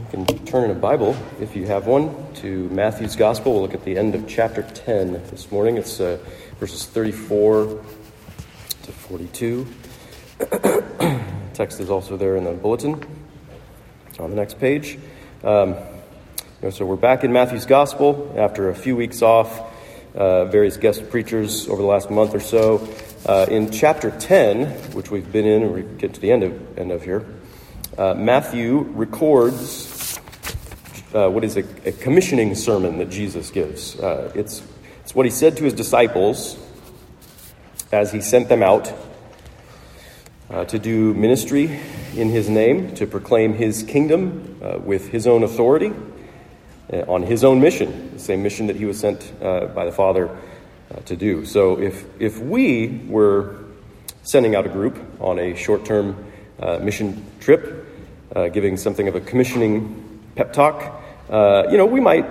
You can turn in a Bible, if you have one, to Matthew's Gospel. We'll look at the end of chapter 10 this morning. It's uh, verses 34 to 42. Text is also there in the bulletin on the next page. Um, so we're back in Matthew's Gospel after a few weeks off, uh, various guest preachers over the last month or so. Uh, in chapter 10, which we've been in, and we get to the end of, end of here, uh, Matthew records uh, what is a, a, commissioning sermon that Jesus gives. Uh, it's, it's what he said to his disciples as he sent them out uh, to do ministry in his name, to proclaim his kingdom uh, with his own authority, uh, on his own mission, the same mission that he was sent uh, by the Father to do. So if, if we were sending out a group on a short term mission trip, giving something of a commissioning pep talk, uh, you know, we might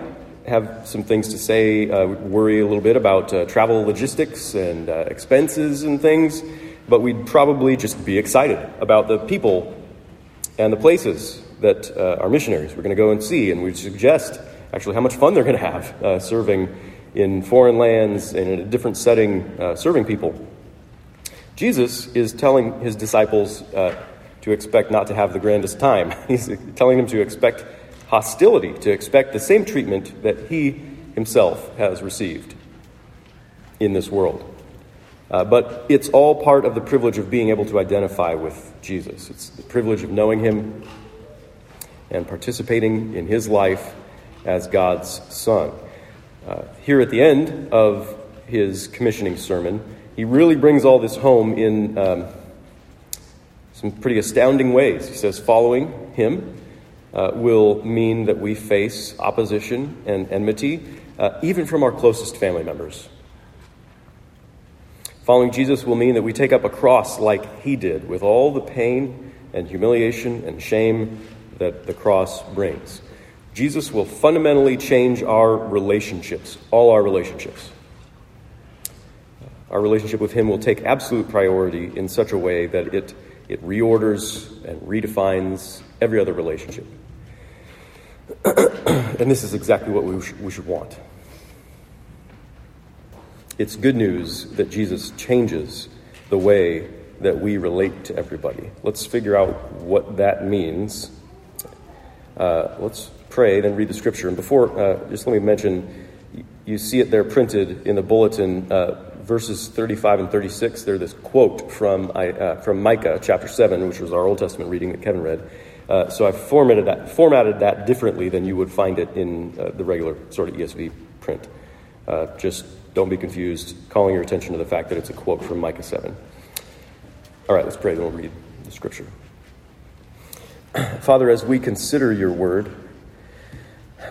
have some things to say, uh, worry a little bit about uh, travel logistics and uh, expenses and things, but we'd probably just be excited about the people and the places that uh, our missionaries were going to go and see, and we'd suggest actually how much fun they're going to have uh, serving in foreign lands and in a different setting, serving people. Jesus is telling his disciples to expect not to have the grandest time. He's telling them to expect hostility, to expect the same treatment that he himself has received in this world. Uh, but it's all part of the privilege of being able to identify with Jesus. It's the privilege of knowing him and participating in his life as God's Son. Uh, here at the end of his commissioning sermon, he really brings all this home in um, some pretty astounding ways. He says, following him uh, will mean that we face opposition and enmity, uh, even from our closest family members. Following Jesus will mean that we take up a cross like he did, with all the pain and humiliation and shame that the cross brings. Jesus will fundamentally change our relationships, all our relationships. Our relationship with him will take absolute priority in such a way that it, it reorders and redefines every other relationship. and this is exactly what we, sh- we should want. It's good news that Jesus changes the way that we relate to everybody. Let's figure out what that means. Uh, let's pray, then read the scripture. And before, uh, just let me mention you see it there printed in the bulletin, uh, verses 35 and 36. They're this quote from, uh, from Micah chapter 7, which was our Old Testament reading that Kevin read. Uh, so I formatted that, formatted that differently than you would find it in uh, the regular sort of ESV print. Uh, just don't be confused, calling your attention to the fact that it's a quote from Micah 7. All right, let's pray, then we'll read the scripture. Father, as we consider your word,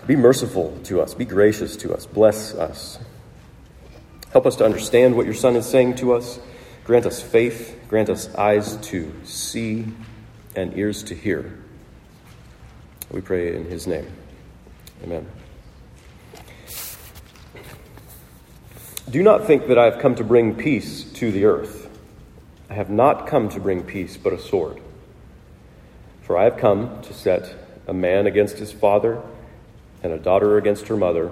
be merciful to us, be gracious to us, bless us. Help us to understand what your Son is saying to us. Grant us faith, grant us eyes to see and ears to hear. We pray in his name. Amen. Do not think that I have come to bring peace to the earth. I have not come to bring peace, but a sword. For I have come to set a man against his father, and a daughter against her mother,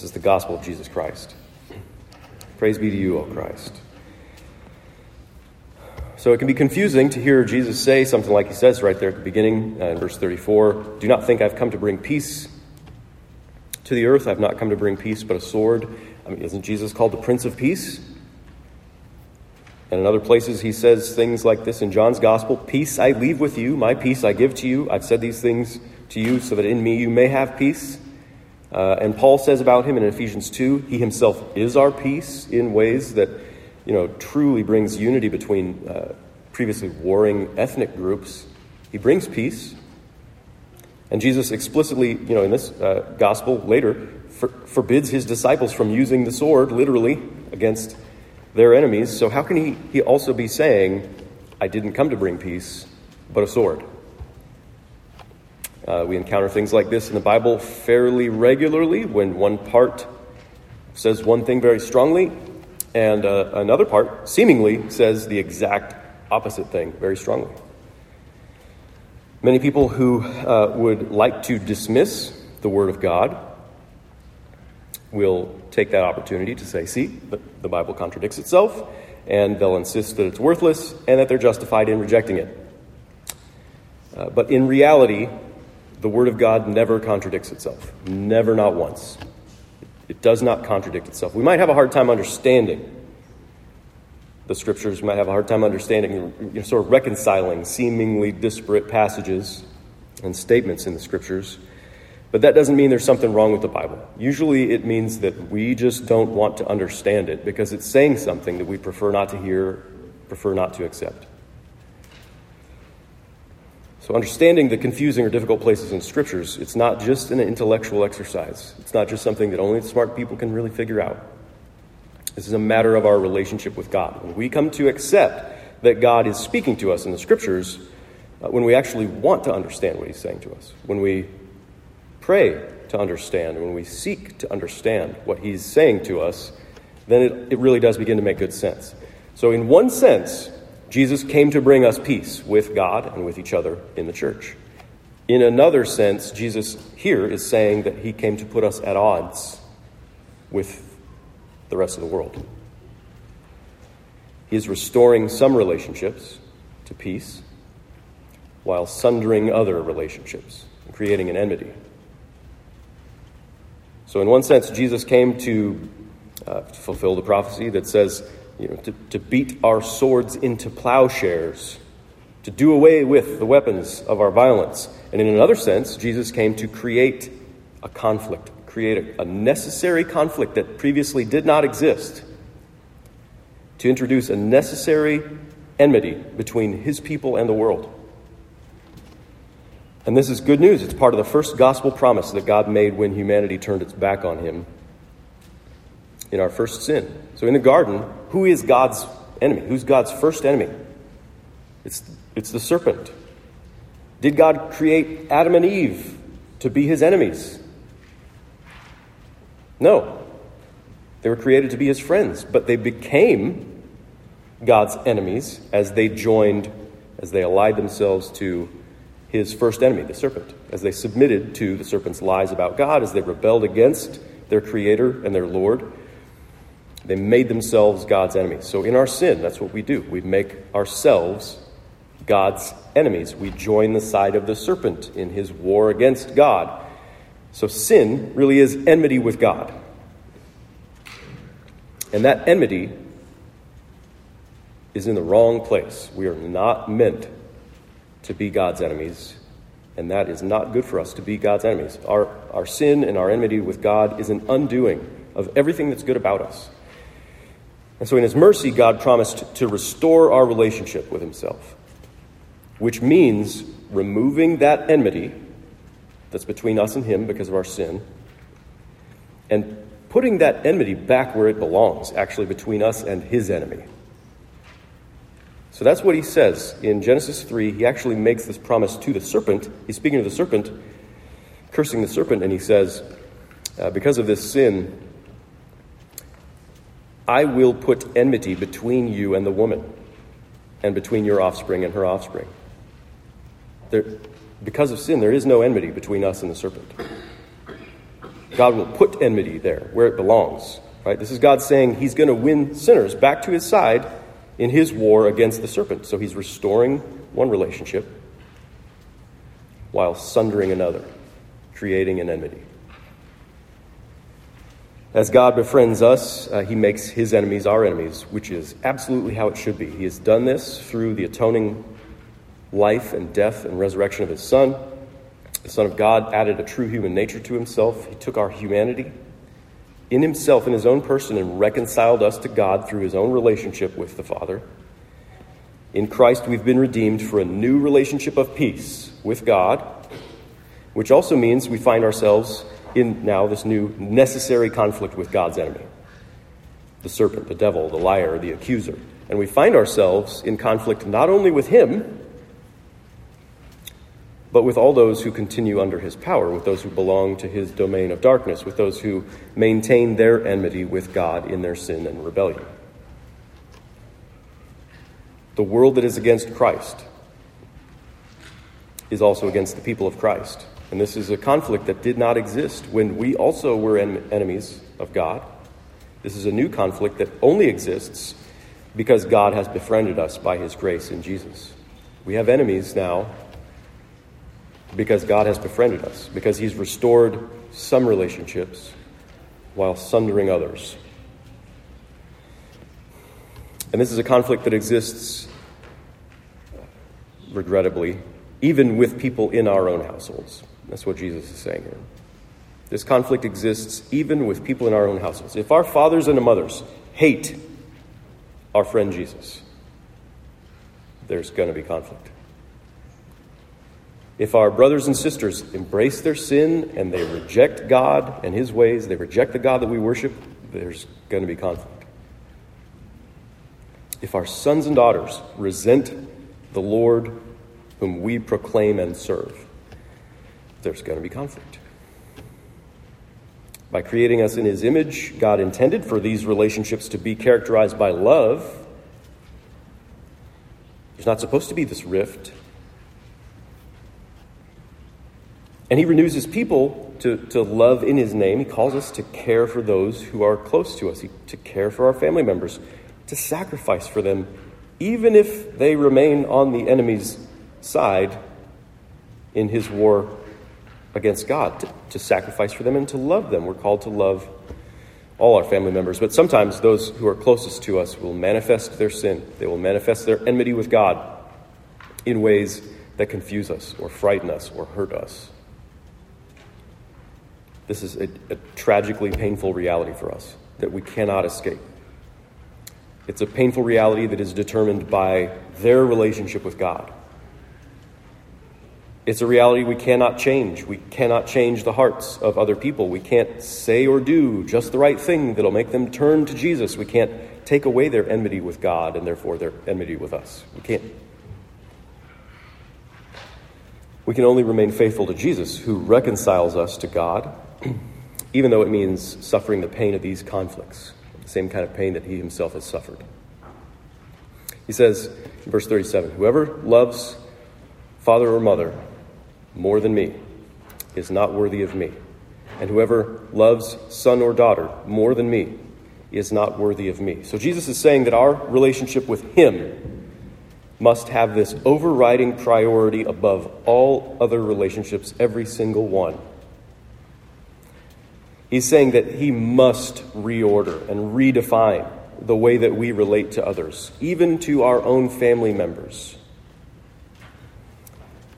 This is the gospel of Jesus Christ. Praise be to you, O Christ. So it can be confusing to hear Jesus say something like he says right there at the beginning uh, in verse 34 Do not think I've come to bring peace to the earth. I've not come to bring peace, but a sword. I mean, isn't Jesus called the Prince of Peace? And in other places, he says things like this in John's Gospel Peace I leave with you, my peace I give to you. I've said these things to you so that in me you may have peace. Uh, and Paul says about him in Ephesians 2 he himself is our peace in ways that you know, truly brings unity between uh, previously warring ethnic groups. He brings peace. And Jesus explicitly, you know, in this uh, gospel later, for, forbids his disciples from using the sword literally against their enemies. So, how can he, he also be saying, I didn't come to bring peace, but a sword? Uh, we encounter things like this in the Bible fairly regularly when one part says one thing very strongly and uh, another part seemingly says the exact opposite thing very strongly. Many people who uh, would like to dismiss the Word of God will take that opportunity to say, see, the, Bible contradicts itself, and they'll insist that it's worthless and that they're justified in rejecting it. Uh, but in reality, the Word of God never contradicts itself. Never, not once. It does not contradict itself. We might have a hard time understanding the scriptures. We might have a hard time understanding, you know, sort of reconciling seemingly disparate passages and statements in the scriptures. But that doesn't mean there's something wrong with the Bible. Usually it means that we just don't want to understand it because it's saying something that we prefer not to hear, prefer not to accept. So, understanding the confusing or difficult places in scriptures, it's not just an intellectual exercise. It's not just something that only smart people can really figure out. This is a matter of our relationship with God. When we come to accept that God is speaking to us in the scriptures, uh, when we actually want to understand what He's saying to us, when we pray to understand, when we seek to understand what He's saying to us, then it, it really does begin to make good sense. So, in one sense, Jesus came to bring us peace with God and with each other in the church. In another sense, Jesus here is saying that he came to put us at odds with the rest of the world. He is restoring some relationships to peace while sundering other relationships and creating an enmity. So, in one sense, Jesus came to, uh, to fulfill the prophecy that says, you know, to, to beat our swords into plowshares, to do away with the weapons of our violence. And in another sense, Jesus came to create a conflict, create a, a necessary conflict that previously did not exist, to introduce a necessary enmity between his people and the world. And this is good news. It's part of the first gospel promise that God made when humanity turned its back on him in our first sin. So in the garden, who is God's enemy? Who's God's first enemy? It's, it's the serpent. Did God create Adam and Eve to be his enemies? No. They were created to be his friends, but they became God's enemies as they joined, as they allied themselves to his first enemy, the serpent, as they submitted to the serpent's lies about God, as they rebelled against their creator and their Lord. They made themselves God's enemies. So in our sin, that's what we do. We make ourselves God's enemies. We join the side of the serpent in his war against God. So sin really is enmity with God. And that enmity is in the wrong place. We are not meant to be God's enemies, and that is not good for us to be God's enemies. Our, our sin and our enmity with God is an undoing of everything that's good about us. And so, in His mercy, God promised to restore our relationship with Himself, which means removing that enmity that's between us and Him because of our sin, and putting that enmity back where it belongs, actually between us and His enemy. So that's what He says in Genesis 3. He actually makes this promise to the serpent. He's speaking to the serpent, cursing the serpent, and He says, uh, Because of this sin, I will put enmity between you and the woman, and between your offspring and her offspring. There, because of sin, there is no enmity between us and the serpent. God will put enmity there where it belongs. Right? This is God saying He's going to win sinners back to His side in his war against the serpent. So he's restoring one relationship while sundering another, creating an enmity. As God befriends us, uh, he makes his enemies our enemies, which is absolutely how it should be. He has done this through the atoning life and death and resurrection of his Son. The Son of God added a true human nature to himself. He took our humanity in himself, in his own person, and reconciled us to God through his own relationship with the Father. In Christ, we've been redeemed for a new relationship of peace with God, which also means we find ourselves in now this new necessary conflict with God's enemy the serpent, the devil, the liar, the accuser. And we find ourselves in conflict not only with him, but with all those who continue under his power, with those who belong to his domain of darkness, with those who maintain their enmity with God in their sin and rebellion. The world that is against Christ is also against the people of Christ. And this is a conflict that did not exist when we also were en- enemies of God. This is a new conflict that only exists because God has befriended us by his grace in Jesus. We have enemies now because God has befriended us, because he's restored some relationships while sundering others. And this is a conflict that exists, regrettably, even with people in our own households. That's what Jesus is saying here. This conflict exists even with people in our own households. If our fathers and mothers hate our friend Jesus, there's going to be conflict. If our brothers and sisters embrace their sin and they reject God and His ways, they reject the God that we worship, there's going to be conflict. If our sons and daughters resent the Lord whom we proclaim and serve, there's going to be conflict. By creating us in His image, God intended for these relationships to be characterized by love. There's not supposed to be this rift. And He renews His people to, to love in His name. He calls us to care for those who are close to us, to care for our family members, to sacrifice for them, even if they remain on the enemy's side in His war against God, to, to sacrifice for them and to love them. We're called to love all our family members, but sometimes those who are closest to us will manifest their sin. They will manifest their enmity with God in ways that confuse us or frighten us or hurt us. This is a, a, tragically painful reality for us that we cannot escape. It's a painful reality that is determined by their relationship with God. It's a reality we cannot change. We cannot change the hearts of other people. We can't say or do just the right thing that'll make them turn to Jesus. We can't take away their enmity with God and therefore their enmity with us. We can't. We can only remain faithful to Jesus, who reconciles us to God, even though it means suffering the pain of these conflicts, the same kind of pain that he himself has suffered. He says in verse 37 Whoever loves father or mother more than me is not worthy of me. And whoever loves son or daughter more than me is not worthy of me. So Jesus is saying that our relationship with him must have this overriding priority above all other relationships, every single one. He's saying that he must reorder and redefine the way that we relate to others, even to our own family members.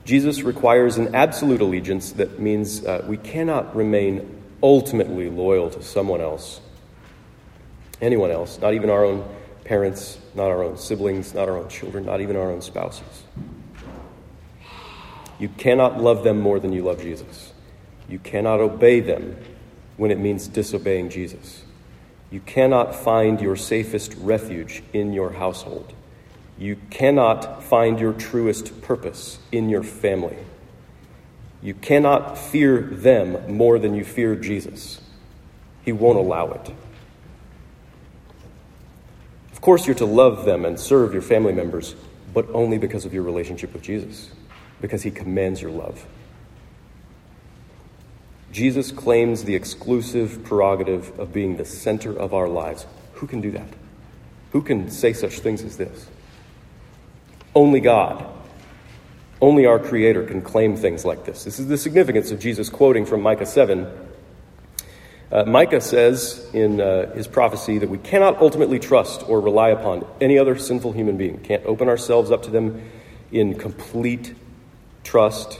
Jesus requires an absolute allegiance that means uh, we cannot remain ultimately loyal to someone else, anyone else, not even our own parents, not our own siblings, not our own children, not even our own spouses. You cannot love them more than you love Jesus. You cannot obey them when it means disobeying Jesus. You cannot find your safest refuge in your household. You cannot find your truest purpose in your family. You cannot fear them more than you fear Jesus. He won't allow it. Of course, you're to love them and serve your family members, but only because of your relationship with Jesus, because He commands your love. Jesus claims the exclusive prerogative of being the center of our lives. Who can do that? Who can say such things as this? Only God. Only our Creator can claim things like this. This is the significance of Jesus quoting from Micah 7. Uh, Micah says in uh, his prophecy that we cannot ultimately trust or rely upon any other sinful human being. Can't open ourselves up to them in complete trust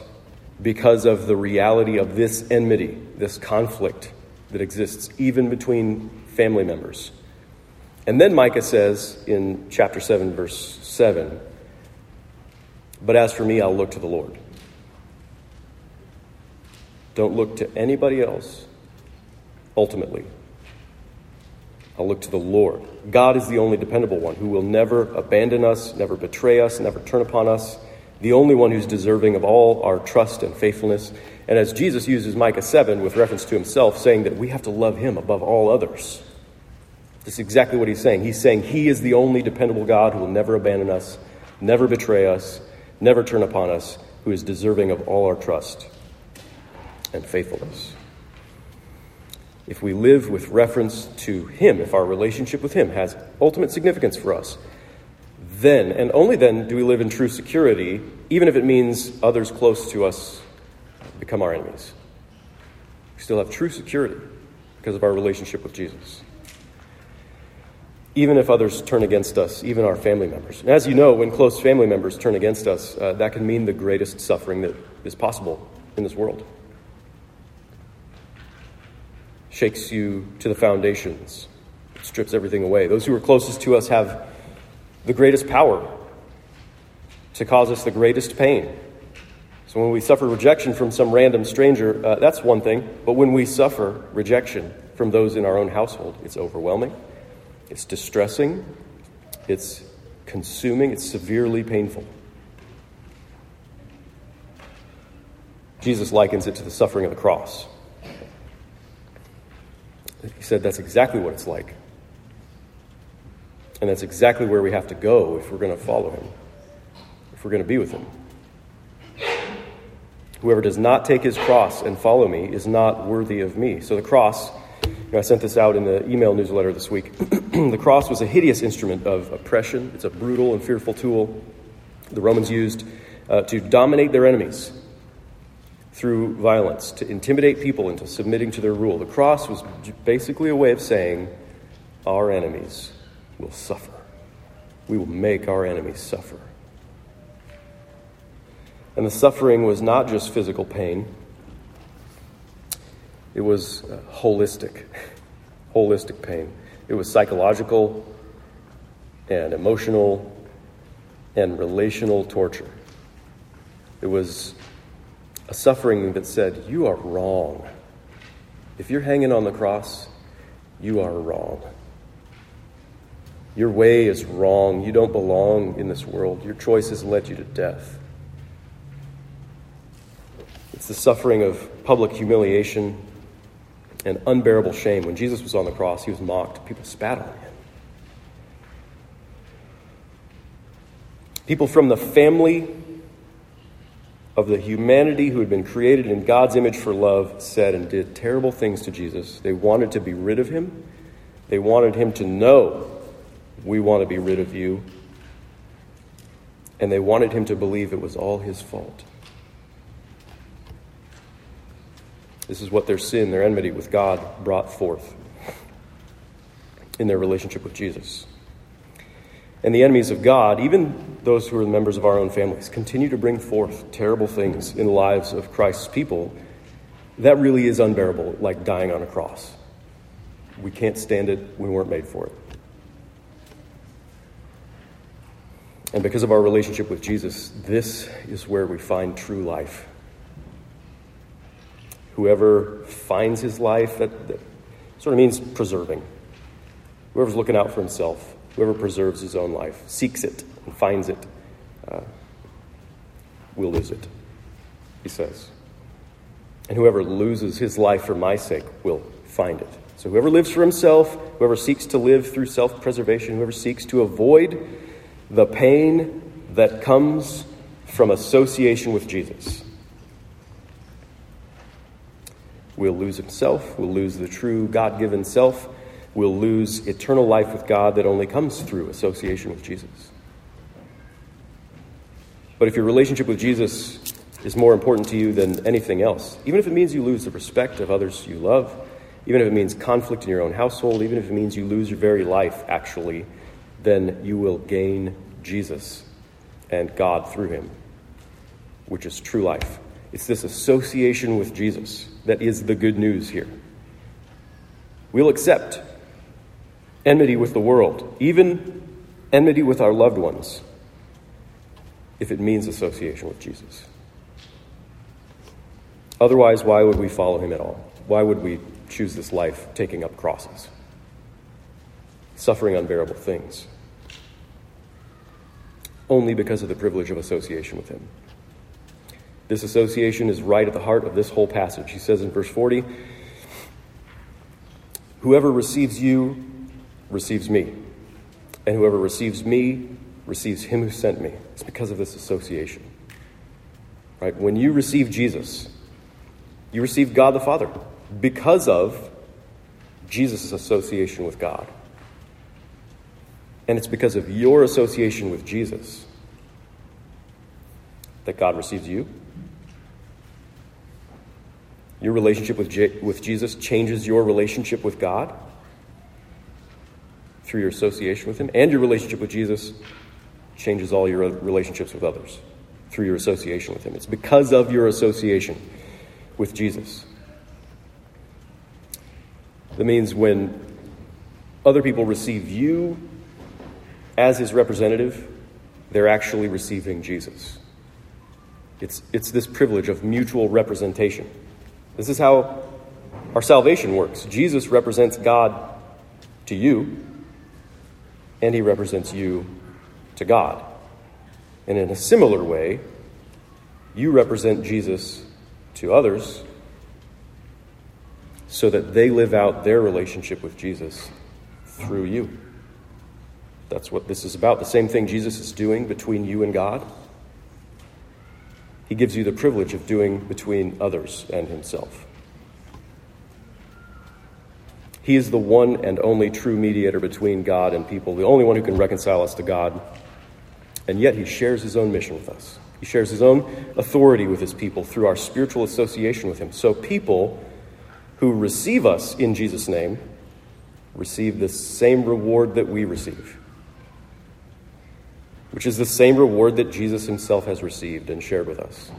because of the reality of this enmity, this conflict that exists even between family members. And then Micah says in chapter 7, verse 7 But as for me, I'll look to the Lord. Don't look to anybody else, ultimately. I'll look to the Lord. God is the only dependable one who will never abandon us, never betray us, never turn upon us, the only one who's deserving of all our trust and faithfulness. And as Jesus uses Micah 7 with reference to himself, saying that we have to love him above all others. That's exactly what he's saying. He's saying he is the only dependable God who will never abandon us, never betray us, never turn upon us, who is deserving of all our trust and faithfulness. If we live with reference to him, if our relationship with him has ultimate significance for us, then and only then do we live in true security, even if it means others close to us become our enemies. We still have true security because of our relationship with Jesus even if others turn against us, even our family members. And as you know, when close family members turn against us, uh, that can mean the greatest suffering that is possible in this world. Shakes you to the foundations, strips everything away. Those who are closest to us have the greatest power to cause us the greatest pain. So when we suffer rejection from some random stranger, uh, that's one thing. But when we suffer rejection from those in our own household, it's overwhelming it's distressing, it's consuming, it's severely painful. Jesus likens it to the suffering of the cross. He said that's exactly what it's like. And that's exactly where we have to go if we're going to follow him, if we're going to be with him. Whoever does not take his cross and follow me is not worthy of me. So the cross I sent this out in the email newsletter this week. the cross was a hideous instrument of oppression. It's a brutal and fearful tool the Romans used uh, to dominate their enemies through violence, to intimidate people into submitting to their rule. The cross was basically a way of saying, Our enemies will suffer. We will make our enemies suffer. And the suffering was not just physical pain, it was uh, holistic, holistic pain. It was psychological and emotional and relational torture. It was a suffering that said, You are wrong. If you're hanging on the cross, you are wrong. Your way is wrong. You don't belong in this world. Your choices led you to death. It's the suffering of public humiliation and unbearable shame. When Jesus was on the cross, he was mocked. People spat on him. People from the family of the humanity who had been created in God's image for love said and did terrible things to Jesus. They wanted to be rid of him. They wanted him to know, we want to be rid of you. And they wanted him to believe it was all his fault. This is what their sin, their enmity with God brought forth in their relationship with Jesus. And the enemies of God, even those who are members of our own families, continue to bring forth terrible things in the lives of Christ's people. That really is unbearable, like dying on a cross. We can't stand it. We weren't made for it. And because of our relationship with Jesus, this is where we find true life. Whoever finds his life, that, that sort of means preserving. Whoever's looking out for himself, whoever preserves his own life, seeks it and finds it, uh, will lose it, he says. And whoever loses his life for my sake will find it. So whoever lives for himself, whoever seeks to live through self preservation, whoever seeks to avoid the pain that comes from association with Jesus, will lose himself, will lose the true God given self will lose eternal life with God that only comes through association with Jesus. But if your relationship with Jesus is more important to you than anything else, even if it means you lose the respect of others you love, even if it means conflict in your own household, even if it means you lose your very life, actually, then you will gain Jesus and God through him, which is true life. It's this association with Jesus that is the good news here. We'll accept enmity with the world, even enmity with our loved ones, if it means association with Jesus. Otherwise, why would we follow him at all? Why would we choose this life taking up crosses, suffering unbearable things? Only because of the privilege of association with him. This association is right at the heart of this whole passage. He says in verse 40 Whoever receives you receives me, and whoever receives me receives him who sent me. It's because of this association. Right? When you receive Jesus, you receive God the Father because of Jesus' association with God. And it's because of your association with Jesus that God receives you. Your relationship with, Je- with Jesus changes your relationship with God through your association with Him, and your relationship with Jesus changes all your relationships with others through your association with Him. It's because of your association with Jesus. That means when other people receive you as His representative, they're actually receiving Jesus. It's, it's this privilege of mutual representation. This is how our salvation works. Jesus represents God to you, and he represents you to God. And in a similar way, you represent Jesus to others so that they live out their relationship with Jesus through you. That's what this is about. The same thing Jesus is doing between you and God. He gives you the privilege of doing between others and himself. He is the one and only true mediator between God and people, the only one who can reconcile us to God. And yet, he shares his own mission with us. He shares his own authority with his people through our spiritual association with him. So, people who receive us in Jesus' name receive the same reward that we receive, which is the same reward that Jesus himself has received and shared with us.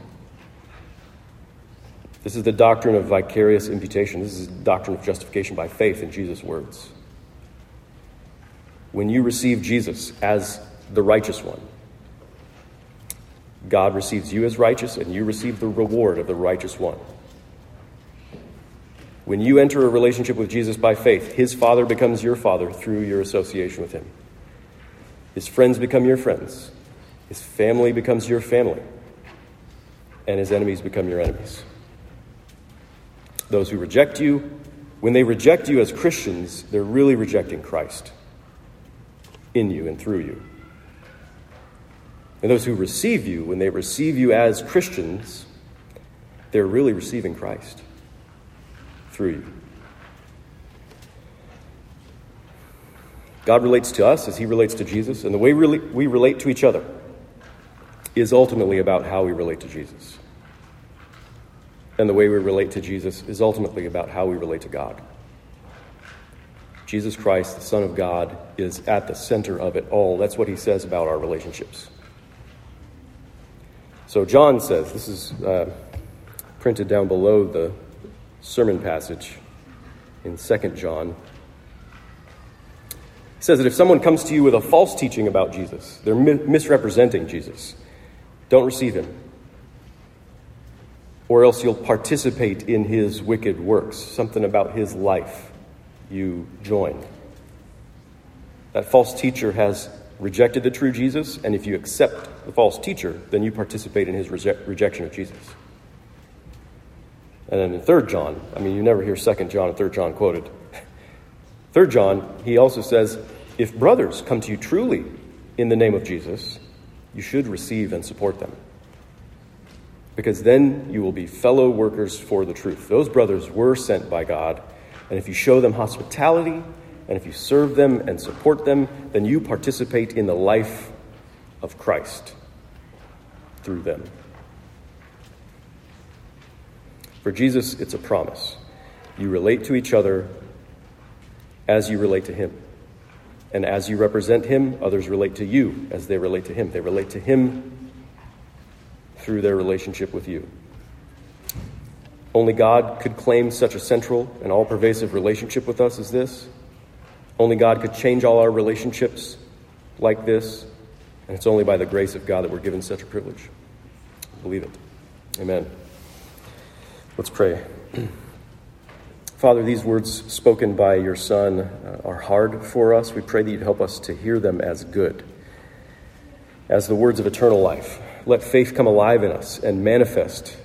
This is the doctrine of vicarious imputation. This is the doctrine of justification by faith in Jesus' words. When you receive Jesus as the righteous one, God receives you as righteous, and you receive the reward of the righteous one. When you enter a relationship with Jesus by faith, his father becomes your father through your association with him. His friends become your friends. His family becomes your family. And his enemies become your enemies those who reject you, when they reject you as Christians, they're really rejecting Christ in you and through you. And those who receive you, when they receive you as Christians, they're really receiving Christ through you. God relates to us as he relates to Jesus, and the way we relate to each other is ultimately about how we relate to Jesus and the way we relate to Jesus is ultimately about how we relate to God. Jesus Christ, the Son of God, is at the center of it all. That's what he says about our relationships. So, John says, this is uh, printed down below the sermon passage in 2 John. Says that if someone comes to you with a false teaching about Jesus, they're mi- misrepresenting Jesus, don't receive him or else you'll participate in his wicked works. Something about his life you join. That false teacher has rejected the true Jesus, and if you accept the false teacher, then you participate in his reje- rejection of Jesus. And then in 3 John, I mean, you never hear 2 John and 3 John quoted. 3 John, he also says, if brothers come to you truly in the name of Jesus, you should receive and support them because then you will be fellow workers for the truth. Those brothers were sent by God, and if you show them hospitality and if you serve them and support them, then you participate in the life of Christ through them. For Jesus, it's a promise. You relate to each other as you relate to Him. And as you represent Him, others relate to you as they relate to Him. They relate to Him through their relationship with you. Only God could claim such a central and all pervasive relationship with us as this. Only God could change all our relationships like this. And it's only by the grace of God that we're given such a privilege. Believe it. Amen. Let's pray. Father, these words spoken by your Son uh, are hard for us. We pray that you'd help us to hear them as good, as the words of eternal life. Let faith come alive in us and manifest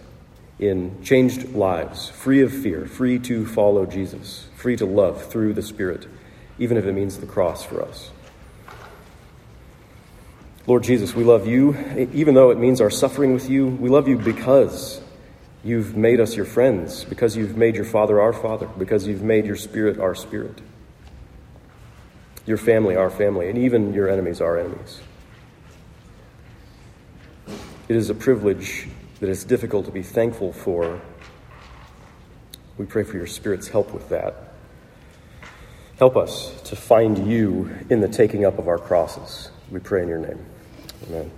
in changed lives, free of fear, free to follow Jesus, free to love through the Spirit, even if it means the cross for us. Lord Jesus, we love you, even though it means our suffering with you. We love you because you've made us your friends, because you've made your Father our Father, because you've made your Spirit our Spirit, your family our family, and even your enemies our enemies. It is a privilege that it's difficult to be thankful for. We pray for your Spirit's help with that. Help us to find you in the taking up of our crosses. We pray in your name. Amen.